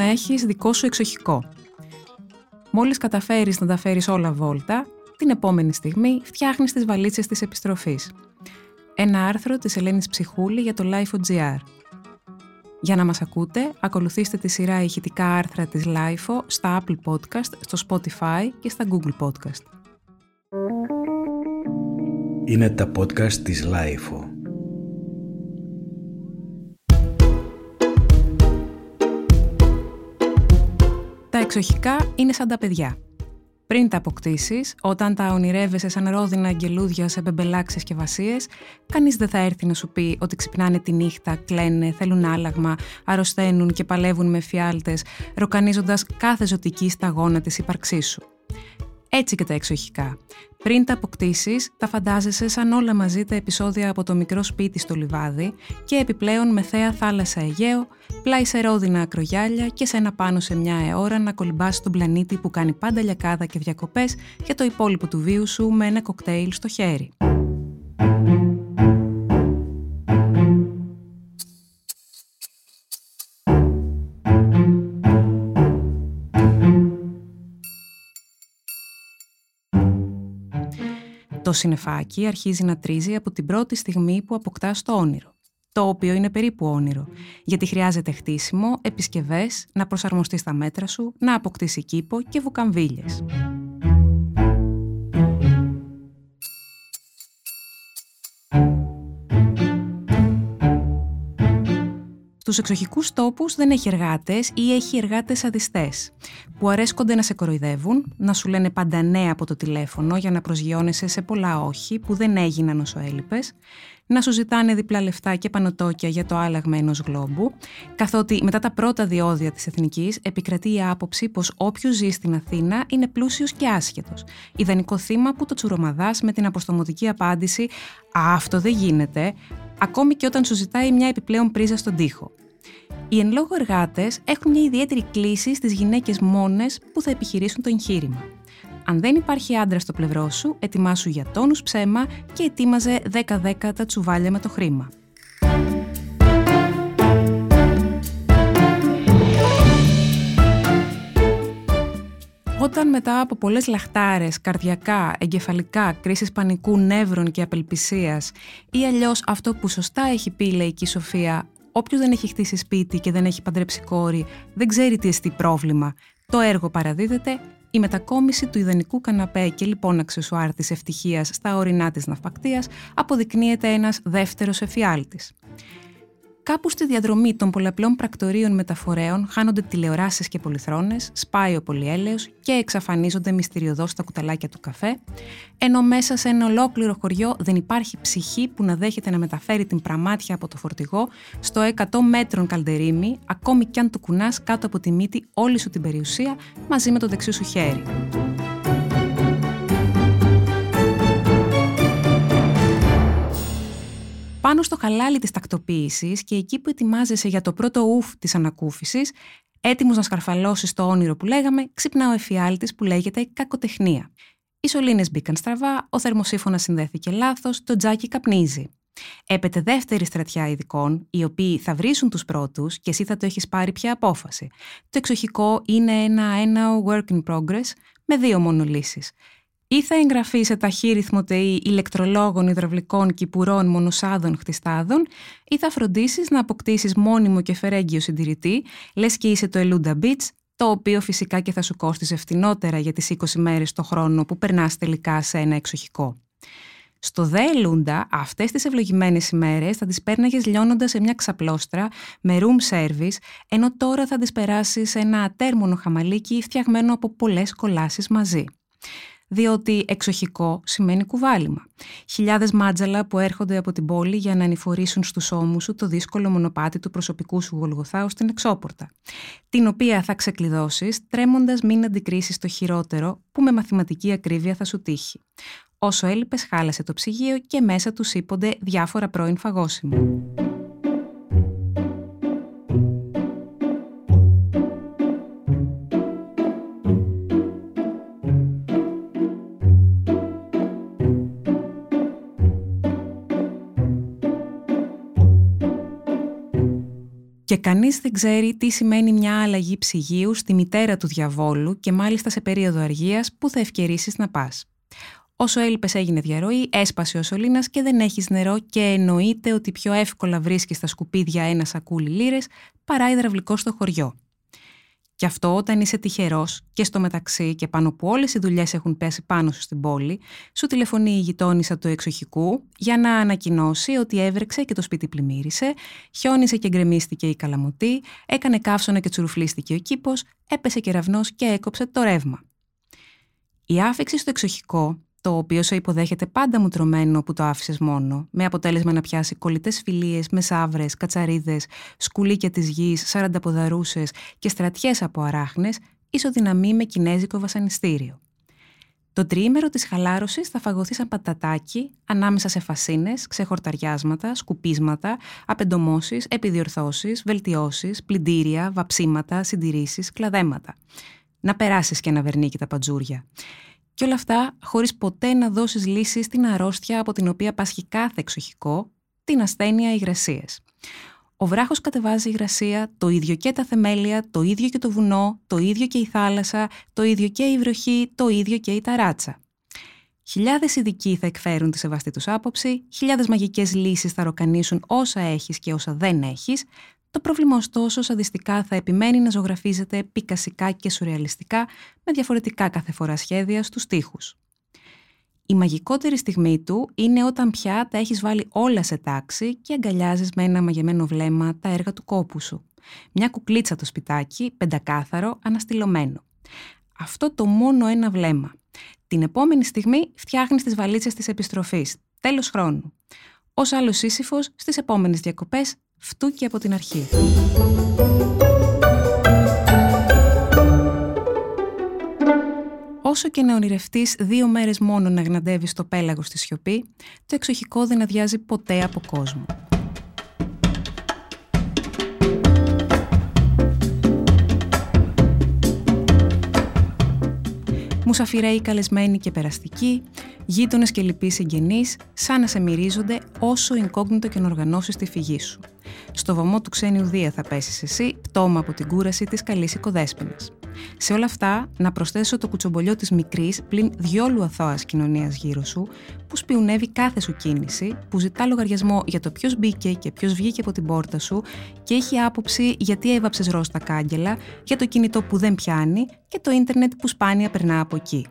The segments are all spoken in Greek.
να έχεις δικό σου εξοχικό. Μόλις καταφέρεις να τα φέρεις όλα βόλτα, την επόμενη στιγμή φτιάχνεις τις βαλίτσες της επιστροφής. Ένα άρθρο της Ελένης Ψυχούλη για το Life.gr. Για να μας ακούτε, ακολουθήστε τη σειρά ηχητικά άρθρα της LIFO στα Apple Podcast, στο Spotify και στα Google Podcast. Είναι τα podcast της LIFO. Εξοχικά είναι σαν τα παιδιά. Πριν τα αποκτήσεις, όταν τα ονειρεύεσαι σαν ρόδινα αγγελούδια σε μπεμπελάξεις και βασίες, κανείς δεν θα έρθει να σου πει ότι ξυπνάνε τη νύχτα, κλαίνε, θέλουν άλαγμα, αρρωσταίνουν και παλεύουν με φιάλτες, ροκανίζοντας κάθε ζωτική σταγόνα της ύπαρξής σου. Έτσι και τα εξοχικά. Πριν τα αποκτήσεις, τα φαντάζεσαι σαν όλα μαζί τα επεισόδια από το μικρό σπίτι στο λιβάδι και επιπλέον με θέα θάλασσα Αιγαίο, πλάι σε ρόδινα ακρογιάλια και σε ένα πάνω σε μια αιώρα να κολυμπάς τον πλανήτη που κάνει πάντα λιακάδα και διακοπές για το υπόλοιπο του βίου σου με ένα κοκτέιλ στο χέρι. Το συνεφάκι αρχίζει να τρίζει από την πρώτη στιγμή που αποκτάς το όνειρο. Το οποίο είναι περίπου όνειρο, γιατί χρειάζεται χτίσιμο, επισκευές, να προσαρμοστείς στα μέτρα σου, να αποκτήσεις κήπο και βουκαμβίλες. Στους εξοχικούς τόπους δεν έχει εργάτες ή έχει εργάτες αδιστές, που αρέσκονται να σε κοροϊδεύουν, να σου λένε πάντα ναι από το τηλέφωνο για να προσγειώνεσαι σε πολλά όχι που δεν έγιναν όσο έλειπες, να σου ζητάνε διπλά λεφτά και πανωτόκια για το άλλαγμα ενός γλόμπου, καθότι μετά τα πρώτα διόδια της εθνικής επικρατεί η άποψη πως όποιος ζει στην Αθήνα είναι πλούσιος και άσχετος. Ιδανικό θύμα που το τσουρομαδάς με την αποστομωτική απάντηση Α, αυτό δεν γίνεται, ακόμη και όταν σου ζητάει μια επιπλέον πρίζα στον τοίχο. Οι εν λόγω εργάτες έχουν μια ιδιαίτερη κλίση στις γυναίκες μόνες που θα επιχειρήσουν το εγχείρημα. Αν δεν υπάρχει άντρα στο πλευρό σου, ετοιμάσου για τόνους ψέμα και ετοίμαζε 10-10 τα τσουβάλια με το χρήμα. Όταν μετά από πολλές λαχτάρες, καρδιακά, εγκεφαλικά, κρίσεις πανικού, νεύρων και απελπισίας ή αλλιώς αυτό που σωστά έχει πει η λαϊκή Σοφία, όποιος δεν έχει χτίσει σπίτι και δεν έχει παντρέψει κόρη, δεν ξέρει τι εστί πρόβλημα. Το έργο παραδίδεται η μετακόμιση του ιδανικού καναπέ και λοιπόν αξεσουάρ της ευτυχίας στα ορεινά της ναυπακτίας αποδεικνύεται ένας δεύτερος εφιάλτης. Κάπου στη διαδρομή των πολλαπλών πρακτορείων μεταφορέων χάνονται τηλεοράσεις και πολυθρόνες, σπάει ο πολυέλαιος και εξαφανίζονται μυστηριωδώς τα κουταλάκια του καφέ, ενώ μέσα σε ένα ολόκληρο χωριό δεν υπάρχει ψυχή που να δέχεται να μεταφέρει την πραμάτια από το φορτηγό στο 100 μέτρων καλντερίμι, ακόμη κι αν του κουνάς κάτω από τη μύτη όλη σου την περιουσία μαζί με το δεξί σου χέρι. Πάνω στο χαλάλι της τακτοποίησης και εκεί που ετοιμάζεσαι για το πρώτο ουφ της ανακούφισης, έτοιμος να σκαρφαλώσεις το όνειρο που λέγαμε, ξυπνά ο εφιάλτης που λέγεται κακοτεχνία. Οι σωλήνες μπήκαν στραβά, ο θερμοσύφωνας συνδέθηκε λάθος, το τζάκι καπνίζει. Έπεται δεύτερη στρατιά ειδικών, οι οποίοι θα βρίσουν τους πρώτους και εσύ θα το έχεις πάρει πια απόφαση. Το εξοχικό είναι ένα ένα work in progress με δύο μόνο λύσεις ή θα εγγραφεί σε ταχύρυθμο ΤΕΗ ηλεκτρολόγων, υδραυλικών, κυπουρών, μονοσάδων, χτιστάδων, ή θα φροντίσεις να αποκτήσεις μόνιμο και φερέγγιο συντηρητή, λες και είσαι το Ελούντα Beach, το οποίο φυσικά και θα σου κόστιζε φτηνότερα για τις 20 μέρες το χρόνο που περνάς τελικά σε ένα εξοχικό. Στο δε Ελούντα, αυτές τις ευλογημένες ημέρες θα τις πέρναγες λιώνοντας σε μια ξαπλώστρα με room service, ενώ τώρα θα τις περάσεις σε ένα ατέρμονο χαμαλίκι φτιαγμένο από πολλές κολάσεις μαζί διότι εξοχικό σημαίνει κουβάλιμα. Χιλιάδες μάτζαλα που έρχονται από την πόλη για να ανηφορήσουν στους ώμους σου το δύσκολο μονοπάτι του προσωπικού σου Γολγοθάου στην εξώπορτα, την οποία θα ξεκλειδώσεις τρέμοντας μην αντικρίσεις το χειρότερο που με μαθηματική ακρίβεια θα σου τύχει. Όσο έλειπες, χάλασε το ψυγείο και μέσα τους σύπονται διάφορα πρώην φαγόσιμα. Και κανείς δεν ξέρει τι σημαίνει μια αλλαγή ψυγείου στη μητέρα του διαβόλου και μάλιστα σε περίοδο αργίας που θα ευκαιρίσεις να πας. Όσο έλειπες έγινε διαρροή, έσπασε ο σωλήνας και δεν έχεις νερό και εννοείται ότι πιο εύκολα βρίσκεις στα σκουπίδια ένα σακούλι λίρες παρά υδραυλικό στο χωριό. Και αυτό όταν είσαι τυχερός και στο μεταξύ και πάνω που όλες οι δουλειές έχουν πέσει πάνω σου στην πόλη, σου τηλεφωνεί η γειτόνισσα του εξοχικού για να ανακοινώσει ότι έβρεξε και το σπίτι πλημμύρισε, χιόνισε και γκρεμίστηκε η καλαμωτή, έκανε καύσωνα και τσουρουφλίστηκε ο κήπος, έπεσε κεραυνός και έκοψε το ρεύμα. Η άφηξη στο εξοχικό το οποίο σε υποδέχεται πάντα μουτρωμένο που το άφησες μόνο, με αποτέλεσμα να πιάσει κολλητές φιλίες, μεσάβρε, κατσαρίδες, σκουλίκια της γης, σαρανταποδαρούσε και στρατιές από αράχνες, ισοδυναμεί με κινέζικο βασανιστήριο. Το τριήμερο της χαλάρωσης θα φαγωθεί σαν πατατάκι ανάμεσα σε φασίνες, ξεχορταριάσματα, σκουπίσματα, απεντομώσεις, επιδιορθώσεις, βελτιώσεις, πλυντήρια, βαψίματα, συντηρήσεις, κλαδέματα. Να περάσεις και να βερνίκει τα παντζούρια. Και όλα αυτά χωρίς ποτέ να δώσεις λύση στην αρρώστια από την οποία πάσχει κάθε εξοχικό, την ασθένεια υγρασίες. Ο βράχος κατεβάζει υγρασία, το ίδιο και τα θεμέλια, το ίδιο και το βουνό, το ίδιο και η θάλασσα, το ίδιο και η βροχή, το ίδιο και η ταράτσα. Χιλιάδες ειδικοί θα εκφέρουν τη σεβαστή τους άποψη, χιλιάδες μαγικές λύσεις θα ροκανίσουν όσα έχεις και όσα δεν έχεις, το πρόβλημα ωστόσο σαδιστικά θα επιμένει να ζωγραφίζεται πικασικά και σουρεαλιστικά με διαφορετικά κάθε φορά σχέδια στους στίχους. Η μαγικότερη στιγμή του είναι όταν πια τα έχεις βάλει όλα σε τάξη και αγκαλιάζεις με ένα μαγεμένο βλέμμα τα έργα του κόπου σου. Μια κουκλίτσα το σπιτάκι, πεντακάθαρο, αναστηλωμένο. Αυτό το μόνο ένα βλέμμα. Την επόμενη στιγμή φτιάχνεις τις βαλίτσες της επιστροφής. Τέλος χρόνου. Ως άλλος σύσυφος, στις επόμενες διακοπές φτού και από την αρχή. Όσο και να ονειρευτείς δύο μέρες μόνο να γναντεύεις το πέλαγος στη σιωπή, το εξοχικό δεν αδειάζει ποτέ από κόσμο. Μουσαφιρέοι καλεσμένοι και περαστικοί, γείτονες και λοιποί συγγενείς, σαν να σε μυρίζονται όσο incognito και να οργανώσεις τη φυγή σου. Στο βωμό του ξένου Δία θα πέσεις εσύ, πτώμα από την κούραση της καλής οικοδέσπινας. Σε όλα αυτά, να προσθέσω το κουτσομπολιό της μικρής, πλην διόλου αθώας κοινωνίας γύρω σου, που σπιουνεύει κάθε σου κίνηση, που ζητά λογαριασμό για το ποιος μπήκε και ποιος βγήκε από την πόρτα σου και έχει άποψη γιατί έβαψες ροζ τα κάγκελα, για το κινητό που δεν πιάνει και το ίντερνετ που σπάνια περνά από εκεί.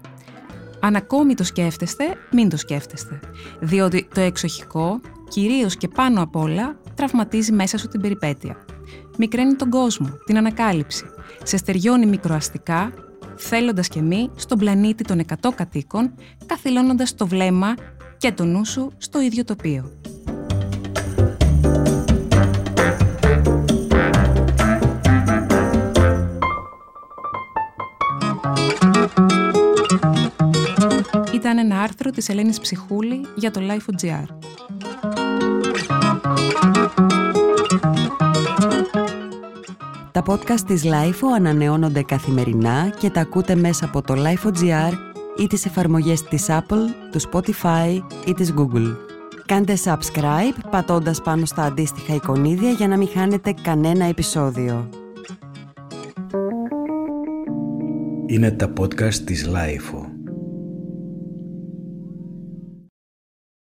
Αν ακόμη το σκέφτεστε, μην το σκέφτεστε. Διότι το εξοχικό, κυρίως και πάνω απ' όλα, τραυματίζει μέσα σου την περιπέτεια. Μικραίνει τον κόσμο, την ανακάλυψη. Σε στεριώνει μικροαστικά, θέλοντας και μη, στον πλανήτη των 100 κατοίκων, καθυλώνοντας το βλέμμα και το νου σου στο ίδιο τοπίο. Ήταν ένα άρθρο της Ελένης Ψυχούλη για το Life.gr. Τα podcast της LIFO ανανεώνονται καθημερινά και τα ακούτε μέσα από το LIFO.gr ή τις εφαρμογές της Apple, του Spotify ή της Google. Κάντε subscribe πατώντας πάνω στα αντίστοιχα εικονίδια για να μην χάνετε κανένα επεισόδιο. Είναι τα podcast της LIFO.